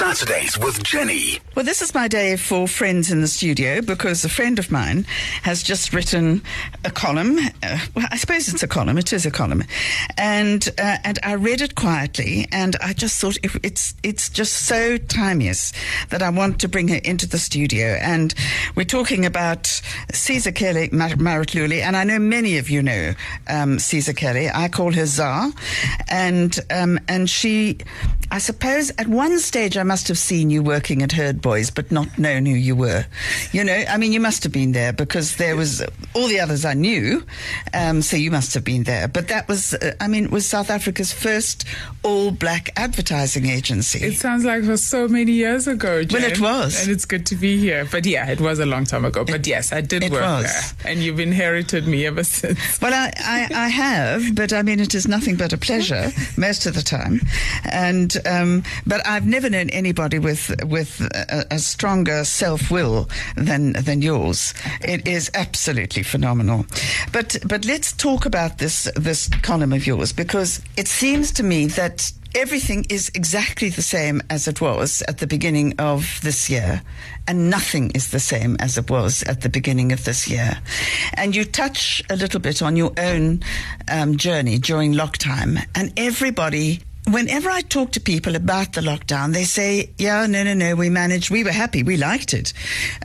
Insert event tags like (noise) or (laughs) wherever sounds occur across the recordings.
Saturdays with Jenny. Well, this is my day for friends in the studio because a friend of mine has just written a column. Uh, well, I suppose it's a column. It is a column, and uh, and I read it quietly, and I just thought if it's it's just so timeless that I want to bring her into the studio. And we're talking about Sizakele Mar- Maratlulle, and I know many of you know um, Sizakele. I call her Zar, and um, and she, I suppose, at one stage I must have seen you working at HerdBuoys, but not known who you were. You know, I mean, you must have been there because there was all the others I knew, um, so you must have been there. But that was, uh, I mean, it was South Africa's first all-black advertising agency. It sounds like it was so many years ago. Jen, Well, it was. and it's good to be here. But yeah, it was a long time ago. But yes, I did it work was. there, and you've inherited me ever since. Well, I, I, I have, but I mean, it is nothing but a pleasure (laughs) most of the time. And um, but I've never known anybody with with a, a stronger self will than than yours. It is absolutely phenomenal. But but let's talk about this this column of yours because it seems to me that. Everything is exactly the same as it was at the beginning of this year, and nothing is the same as it was at the beginning of this year. And you touch a little bit on your own um, journey during lockdown, and everybody. Whenever I talk to people about the lockdown, they say, "Yeah, no, no, no, we managed. We were happy. We liked it.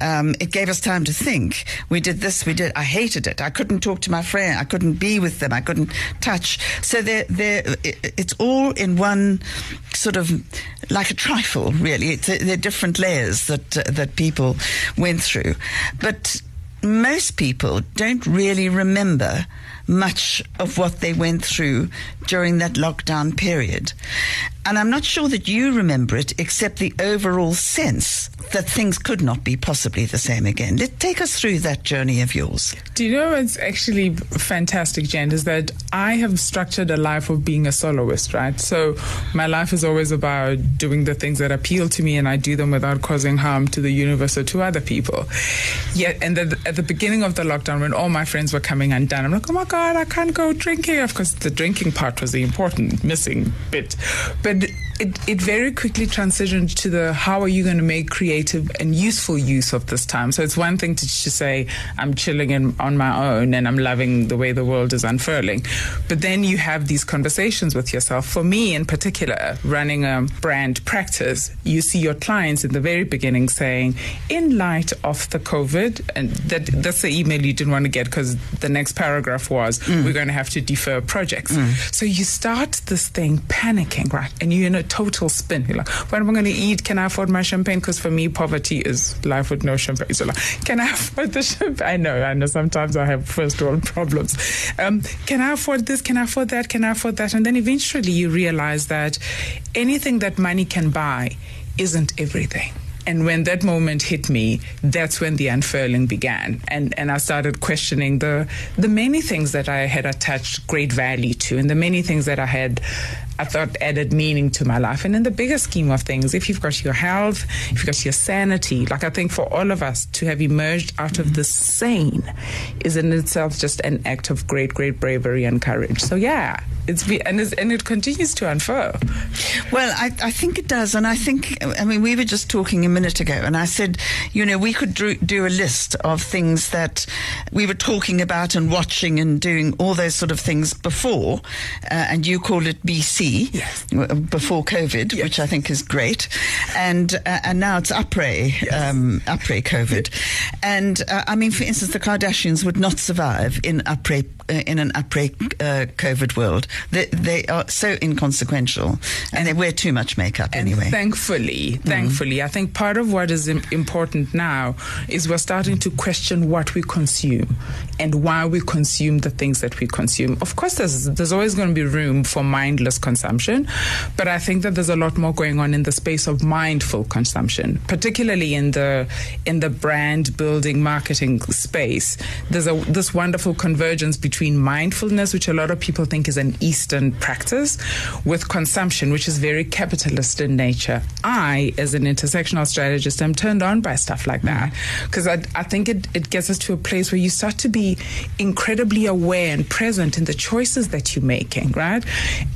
Um, it gave us time to think. We did this. We did. I hated it. I couldn't talk to my friend. I couldn't be with them. I couldn't touch. So they're, they're, it's all in one sort of like a trifle, really. It's, they're different layers that uh, that people went through, but most people don't really remember much of what they went through during that lockdown period. And I'm not sure that you remember it, except the overall sense that things could not be possibly the same again. Let take us through that journey of yours. Do you know what's actually fantastic, Jen, is that I have structured a life of being a soloist, right? So my life is always about doing the things that appeal to me and I do them without causing harm to the universe or to other people. Yet, and the, at the beginning of the lockdown, when all my friends were coming undone, I'm like, oh my God, I can't go drinking. Of course, the drinking part was the important missing bit. But it, it very quickly transitioned to the how are you going to make creative and useful use of this time. So it's one thing to just say, I'm chilling in, on my own and I'm loving the way the world is unfurling. But then you have these conversations with yourself. For me in particular, running a brand practice, you see your clients in the very beginning saying, in light of the COVID, and that, that's the email you didn't want to get because the next paragraph was, we're going to have to defer projects. So you start this thing panicking, right? And you're in a total spin. You're like, what am I going to eat? Can I afford my champagne? Because for me, poverty is life with no champagne. So like, can I afford the champagne? I know, I know. Sometimes I have first world (laughs) problems. Um, can I afford this? Can I afford that? Can I afford that? And then eventually you realize that anything that money can buy isn't everything. And when that moment hit me, that's when the unfurling began. And and I started questioning the the many things that I had attached great value to and the many things that I had I thought added meaning to my life. And in the bigger scheme of things, if you've got your health, if you've got your sanity, like I think for all of us to have emerged out of the sane is in itself just an act of great, great bravery and courage. So yeah, it's be, and it's, and it continues to unfurl. Well, I, I think it does. And I think, I mean, we were just talking a minute ago, and I said, you know, we could do, do a list of things that we were talking about and watching and doing all those sort of things before. Uh, and you called it BC, Yes. before COVID, Yes. which I think is great. And uh, and now it's après, um, après COVID. And uh, I mean, for instance, the Kardashians would not survive in après in an après uh, COVID world. They, they are so inconsequential, and, they wear too much makeup And anyway. thankfully, thankfully, I think part of what is important now is we're starting to question what we consume and why we consume the things that we consume. Of course, there's there's always going to be room for mindless consumption, but I think that there's a lot more going on in the space of mindful consumption, particularly in the in the brand building marketing space. There's a this wonderful convergence between mindfulness, which a lot of people think is an Eastern practice, with consumption, which is very capitalist in nature. I, as an intersectional strategist, am turned on by stuff like that mm-hmm. because I, I think it, it gets us to a place where you start to be incredibly aware and present in the choices that you're making, right?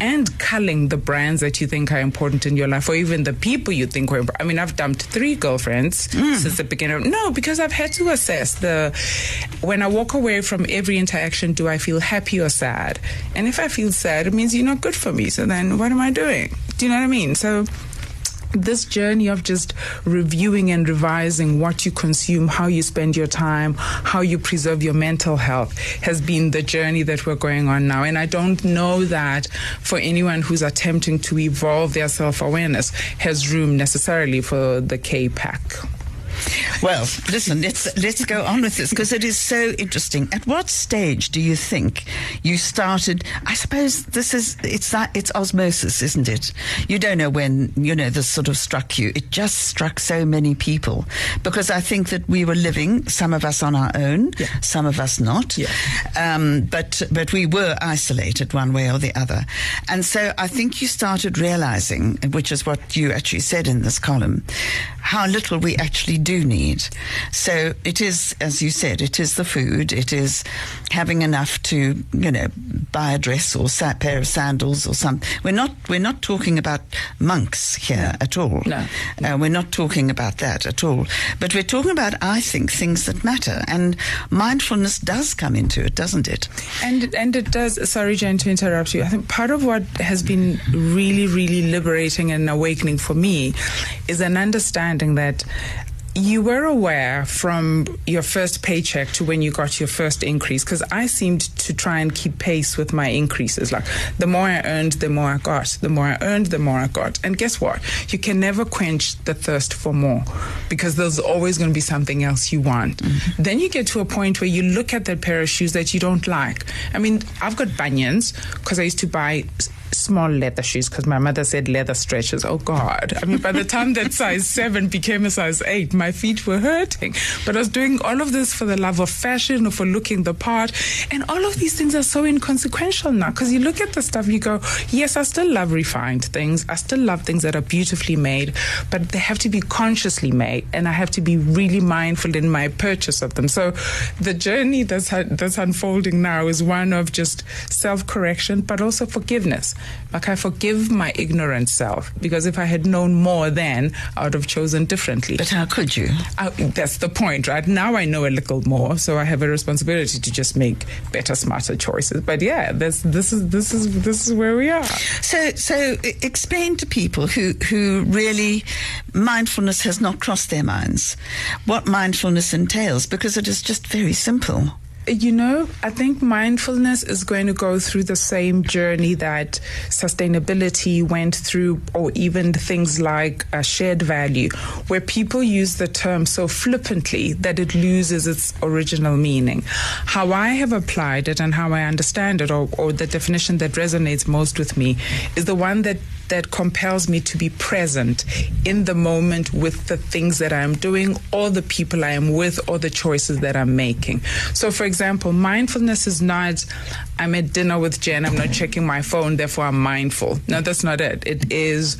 And culling the brands that you think are important in your life or even the people you think are important. I mean, I've dumped three girlfriends mm. since the beginning. Of, no, because I've had to assess the when I walk away from every interaction, do I feel happy or sad? And if I feel sad, it means you're not good for me. So then what am I doing? Do you know what I mean? So this journey of just reviewing and revising what you consume, how you spend your time, how you preserve your mental health has been the journey that we're going on now. And I don't know that for anyone who's attempting to evolve their self awareness has room necessarily for the K pack. Well, (laughs) listen, let's let's go on with this because it is so interesting. At what stage do you think you started? I suppose this is it's that it's osmosis, isn't it? You don't know when you know this sort of struck you. It just struck so many people because I think that we were living, some of us on our own, Yeah. some of us not. Yeah. Um, but but we were isolated one way or the other, and so I think you started realizing, which is what you actually said in this column, how little we actually do need. So it is, as you said, it is the food, it is having enough to you know buy a dress or a pair of sandals or something. We're not we're not talking about monks here at all. No. Uh, we're not talking about that at all. But we're talking about, I think, things that matter. And mindfulness does come into it, doesn't it? And and it does. Sorry, Jane, to interrupt you. I think part of what has been really, really liberating and awakening for me is an understanding that. You were aware from your first paycheck to when you got your first increase because I seemed to try and keep pace with my increases. Like the more I earned, the more I got. The more I earned, the more I got. And guess what? You can never quench the thirst for more because there's always going to be something else you want. Mm-hmm. Then you get to a point where you look at that pair of shoes that you don't like. I mean, I've got bunions because I used to buy small leather shoes because my mother said leather stretches. Oh God! I mean, by the time that (laughs) size seven became a size eight, my feet were hurting. But I was doing all of this for the love of fashion or for looking the part, and all of these things are so inconsequential now because you look at the stuff, you go, yes, I still love refined things. I still love things that are beautifully made, but they have to be consciously made, and I have to be really mindful in my purchase of them. So, the journey that's that's unfolding now is one of just self correction, but also forgiveness. Like I forgive my ignorant self because if I had known more then, I would have chosen differently. But how could you? I, that's the point, right? Now I know a little more, so I have a responsibility to just make better, smarter choices. But yeah, this this is this is this is where we are. So, so explain to people who who really mindfulness has not crossed their minds what mindfulness entails, because it is just very simple. You know, I think mindfulness is going to go through the same journey that sustainability went through, or even things like a shared value, where people use the term so flippantly that it loses its original meaning. How I have applied it and how I understand it, or, or the definition that resonates most with me, is the one that that compels me to be present in the moment with the things that I'm doing, or the people I am with, or the choices that I'm making. So, for example, mindfulness is not I'm at dinner with Jen, I'm not checking my phone, therefore I'm mindful. No, that's not it. It is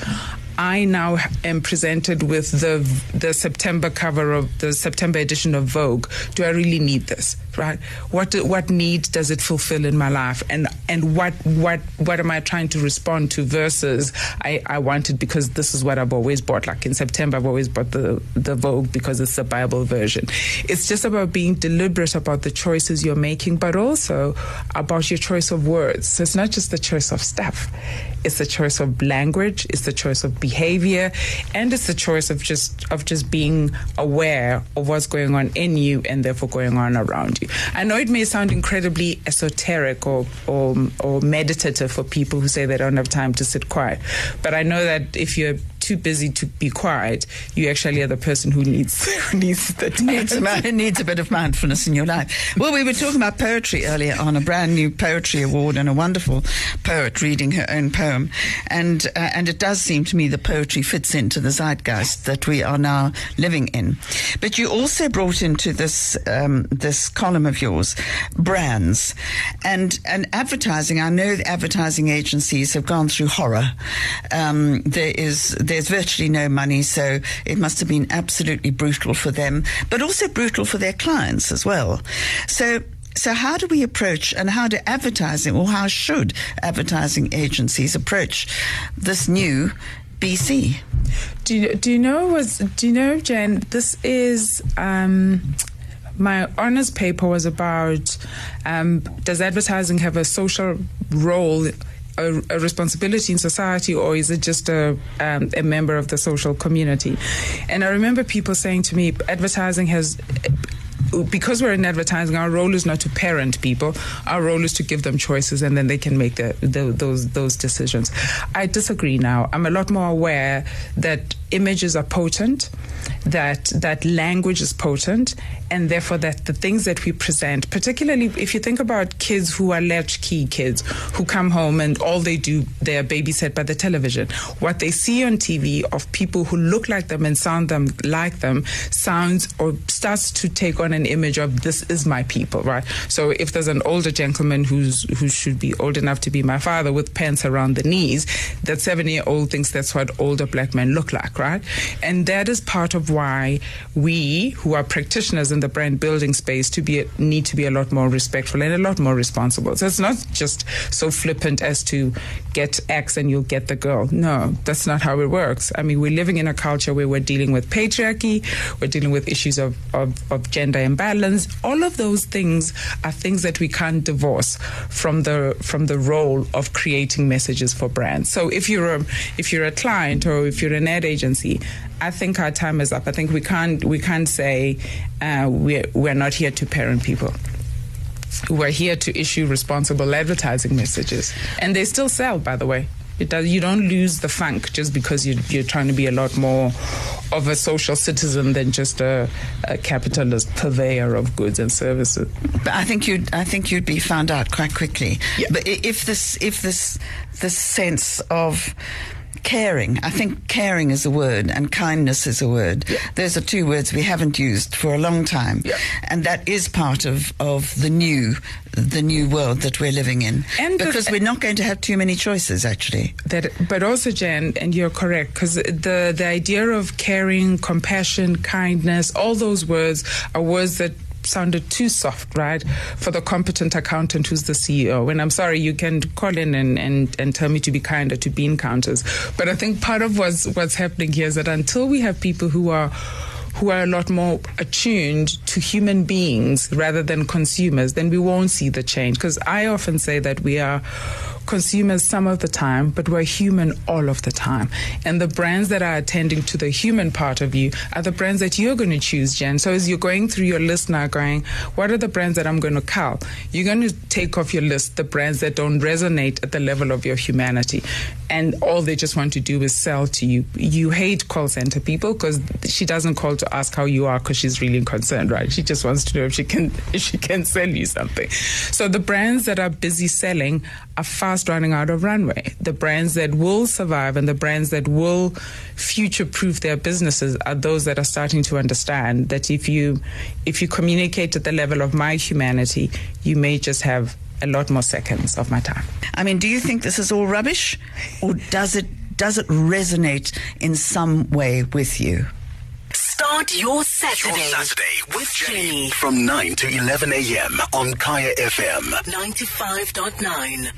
I now am presented with the the September cover of the September edition of Vogue. Do I really need this? Right? What what need does it fulfill in my life? And and what what what am I trying to respond to? Versus I I want it because this is what I've always bought. Like in September, I've always bought the the Vogue because it's the Bible version. It's just about being deliberate about the choices you're making, but also about your choice of words. So it's not just the choice of stuff. It's the choice of language. It's the choice of behavior, and it's the choice of just of just being aware of what's going on in you and therefore going on around you. I know it may sound incredibly esoteric or or, or meditative for people who say they don't have time to sit quiet, but I know that if you're too busy to be quiet, you actually are the person who needs (laughs) who needs the time. (laughs) needs, a, (laughs) needs a bit of mindfulness in your life. Well, we were talking about poetry earlier on a brand new poetry award and a wonderful poet reading her own poem, and uh, and it does seem to me the poetry fits into the zeitgeist that we are now living in. But you also brought into this um, this column of yours brands and and advertising. I know the advertising agencies have gone through horror. Um, there is there's virtually no money, so it must have been absolutely brutal for them, but also brutal for their clients as well. So. So, how do we approach and how do advertising, or how should advertising agencies approach this new BC? Do you, do you know was do you know Jen? This is um, my honors paper was about um, does advertising have a social role a, a, responsibility in society or is it just a, um, a member of the social community? And I remember people saying to me, advertising has because we're in advertising, our role is not to parent people. Our role is to give them choices, and then they can make the, the, those those decisions. I disagree. Now, I'm a lot more aware that images are potent, that that language is potent, and therefore that the things that we present, particularly if you think about kids who are latchkey kids who come home and all they do they are babysat by the television. What they see on TV of people who look like them and sound them like them sounds or starts to take on an image of this is my people, right? So if there's an older gentleman who's who should be old enough to be my father with pants around the knees, that seven year old thinks that's what older black men look like, right? And that is part of why we who are practitioners in the brand building space to be need to be a lot more respectful and a lot more responsible. So it's not just so flippant as to get X and you'll get the girl. No, that's not how it works. I mean, we're living in a culture where we're dealing with patriarchy, we're dealing with issues of, of, of gender imbalance. All of those things are things that we can't divorce from the from the role of creating messages for brands. So if you're a if you're a client or if you're an ad agency, I think our time is up. I think we can't we can't say uh, we're we're not here to parent people. We're here to issue responsible advertising messages, and they still sell, by the way. It does. You don't lose the funk just because you, you're trying to be a lot more of a social citizen than just a, a capitalist purveyor of goods and services. But I think you'd I think you'd be found out quite quickly. Yeah. But if this if this this sense of caring. I think caring is a word and kindness is a word. Yeah. Those are two words we haven't used for a long time. Yeah. And that is part of, of the new the new world that we're living in. And the- because we're not going to have too many choices actually. That, but also, Jen, and you're correct, because the the idea of caring, compassion, kindness, all those words are words that sounded too soft, right, for the competent accountant who's the CEO. And I'm sorry, you can call in and, and, and tell me to be kinder to bean counters. But I think part of what's what's happening here is that until we have people who are who are a lot more attuned to human beings rather than consumers, then we won't see the change. Because I often say that we are consumers some of the time, but we're human all of the time. And the brands that are attending to the human part of you are the brands that you're going to choose, Jen. So as you're going through your list now, going, what are the brands that I'm going to cull? You're going to take off your list the brands that don't resonate at the level of your humanity. And all they just want to do is sell to you. You hate call center people because she doesn't call to ask how you are because she's really concerned, right? She just wants to know if she can (laughs) if she can sell you something. So the brands that are busy selling are fast running out of runway. The brands that will survive and the brands that will future proof their businesses are those that are starting to understand that if you if you communicate at the level of my humanity, you may just have a lot more seconds of my time. I mean, do you think this is all rubbish or does it does it resonate in some way with you? Start your Saturday, Your Saturday with Jenny Jenny. from 9 to 11 a.m. on Kaya FM. 95.9.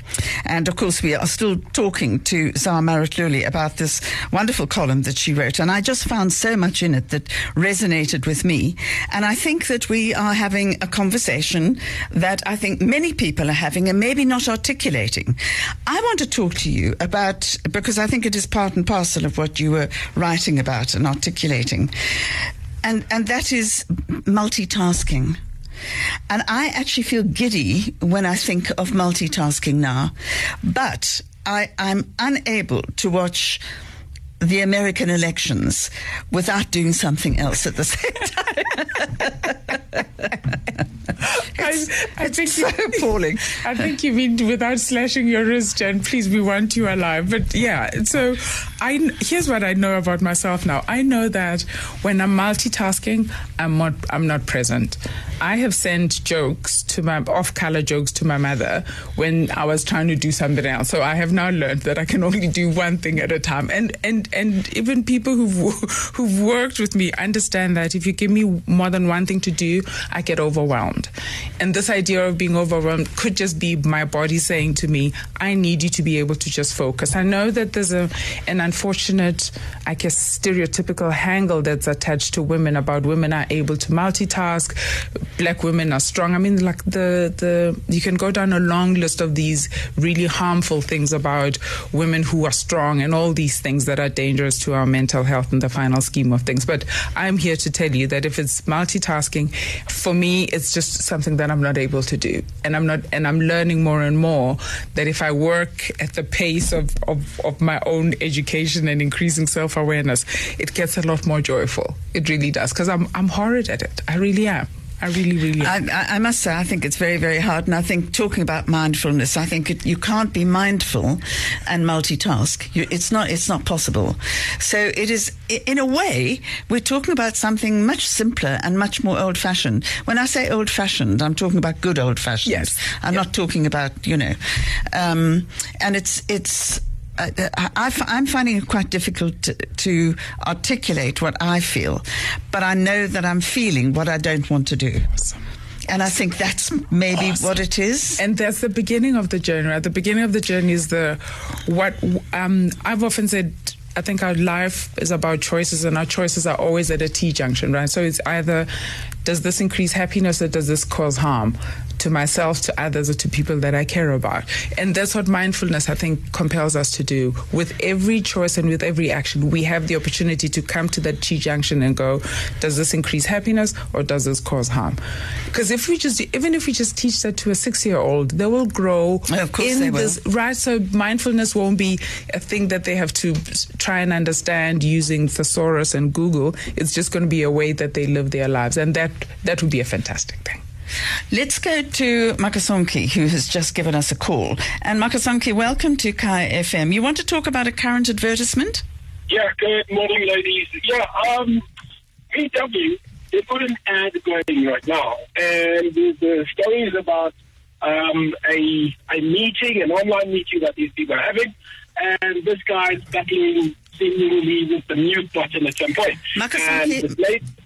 And of course, we are still talking to Zara Maratlulle about this wonderful column that she wrote. And I just found so much in it that resonated with me. And I think that we are having a conversation that I think many people are having and maybe not articulating. I want to talk to you about, because I think it is part and parcel of what you were writing about and articulating. And, and that is multitasking. And I actually feel giddy when I think of multitasking now. But I, I'm unable to watch the American elections without doing something else at the same (laughs) time. I, I think so appalling. I think you mean without slashing your wrist, Jen. Please, we want you alive. But yeah, so I here's what I know about myself now. I know that when I'm multitasking, I'm not I'm not present. I have sent jokes to my off-color jokes to my mother when I was trying to do something else. So I have now learned that I can only do one thing at a time. And and and even people who've (laughs) who've worked with me understand that if you give me more than one thing to do, I get overwhelmed. And this idea of being overwhelmed could just be my body saying to me, I need you to be able to just focus. I know that there's a an unfortunate, I guess, stereotypical hangle that's attached to women about women are able to multitask, black women are strong. I mean, like the, the you can go down a long list of these really harmful things about women who are strong and all these things that are dangerous to our mental health in the final scheme of things. But I'm here to tell you that if it's multitasking, for me, it's just something that I'm not able to do. And I'm not, and I'm learning more and more that if I work at the pace of, of, of my own education and increasing self awareness, it gets a lot more joyful. It really does. Because I'm, I'm horrid at it. I really am. I really, really. I, I, must say, I think it's very, very hard. And I think talking about mindfulness, I think it, you can't be mindful and multitask. You, it's not. It's not possible. So it is. In a way, we're talking about something much simpler and much more old-fashioned. When I say old-fashioned, I'm talking about good old-fashioned. Yes. I'm yep. not talking about you know. Um, and it's it's I, am finding it quite difficult to, to, articulate what I feel, but I know that I'm feeling what I don't want to do. Awesome. And I think that's maybe awesome. what it is. And that's the beginning of the journey. At the beginning of the journey is the what um, I've often said. I think our life is about choices, and our choices are always at a T junction, right? So it's either does this increase happiness or does this cause harm? To myself, to others, or to people that I care about. And that's what mindfulness, I think, compels us to do. With every choice and with every action, we have the opportunity to come to that T junction and go, does this increase happiness or does this cause harm? Because if we just, even if we just teach that to a six year old, they will grow of course in this, right? So mindfulness won't be a thing that they have to try and understand using thesaurus and Google. It's just going to be a way that they live their lives. And that, that would be a fantastic thing. Let's go to Makasonki, who has just given us a call. And Makasonki, welcome to Kaya FM. You want to talk about a current advertisement? Yeah, good morning, ladies. Yeah, um, VW, they put an ad going right now, and the story is about um, a, a meeting, an online meeting that these people are having, and this guy's battling seemingly with the mute button at some point.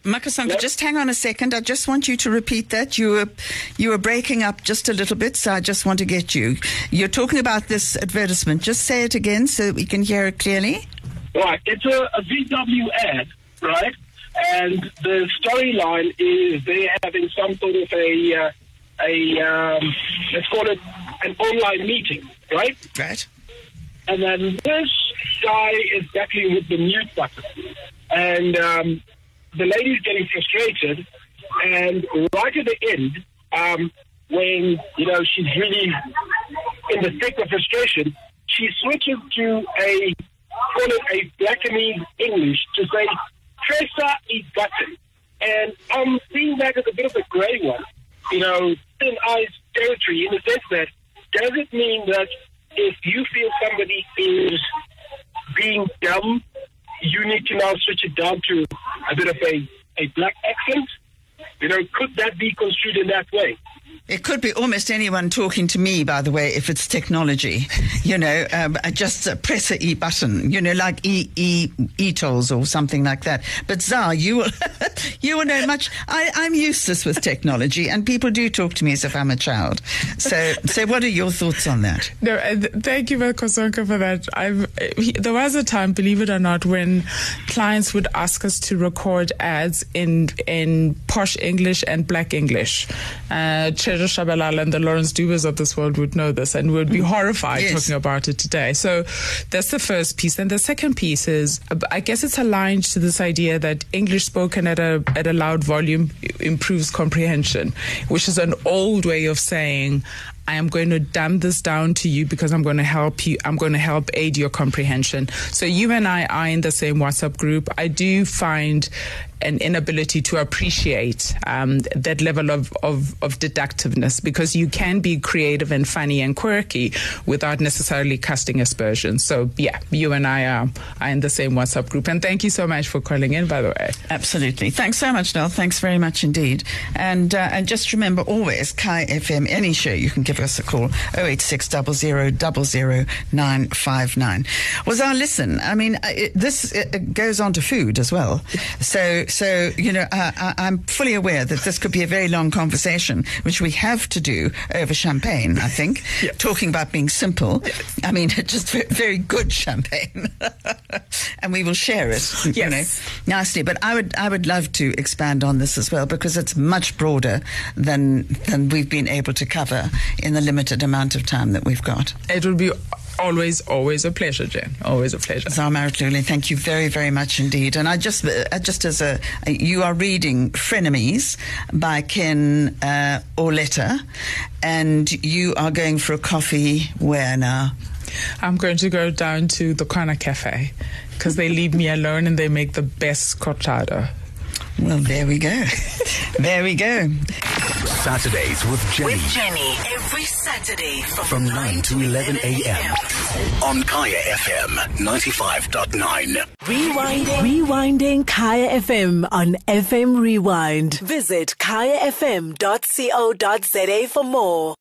Makasonki, just hang on a second. I just want you to repeat that. You were you were breaking up just a little bit, so I just want to get you. You're talking about this advertisement. Just say it again so we can hear it clearly. Right. It's a, a VW ad, right? And the storyline is they're having some sort of a uh, a um, let's call it an online meeting, right? Right. And then this guy is battling with the mute button. And um, the lady's getting frustrated. And right at the end, um, when, you know, she's really in the thick of frustration, she switches to a, call it a Blackanese English to say, press a button. And I'm seeing that as a bit of a grey one, you know, thin eyes territory in the sense that does it mean that if you feel somebody is being dumb, you need to now switch it down to a bit of a, a black accent. You know, could that be construed in that way? It could be almost anyone talking to me, by the way, if it's technology. (laughs) You know, um, just press a E button. You know, like E E E tolls or something like that. But Zah, you will (laughs) you will know much. I, I'm useless with technology, and people do talk to me as if I'm a child. So, (laughs) so what are your thoughts on that? No, uh, thank you, Kosonka, for that. I've, there was a time, believe it or not, when clients would ask us to record ads in in posh English and black English. Uh, Shabalala and the Lawrence Dubes of this world would know this and would be horrified yes. talking about it today. So that's the first piece. And the second piece is, I guess it's aligned to this idea that English spoken at a at a loud volume improves comprehension, which is an old way of saying I am going to dumb this down to you because I'm going to help you. I'm going to help aid your comprehension. So you and I are in the same WhatsApp group. I do find an inability to appreciate um, that level of, of, of deductiveness because you can be creative and funny and quirky without necessarily casting aspersions. So, yeah, you and I are, are in the same WhatsApp group. And thank you so much for calling in, by the way. Absolutely. Thanks so much, Nell. Thanks very much indeed. And uh, and just remember always, Kaya FM, any show, you can give us a call, 086 959. Was our listen. I mean, it, this it goes on to food as well. So, so you know, uh, I, am fully aware that this could be a very long conversation, which we have to do over champagne. I think, (laughs) talking about being simple. I mean, (laughs) just very good champagne, (laughs) and we will share it. Yes. You know, nicely. But I would, I would love to expand on this as well because it's much broader than than we've been able to cover in the limited amount of time that we've got. It will be always, always a pleasure, Jen. Always a pleasure. Zara Lulin, thank you very, very much indeed. And I just, uh, just as a, you are reading Frenemies by Ken uh, Auletta, and you are going for a coffee where now? I'm going to go down to the Corner Cafe because they leave me alone and they make the best cortado. Well, there we go. (laughs) there we go. Saturdays with Jenny. With Jenny every Saturday from, from 9 to 11 a.m. on Kaya FM 95.9. Rewinding. Rewinding Kaya FM on FM Rewind. Visit kayafm.co.za for more.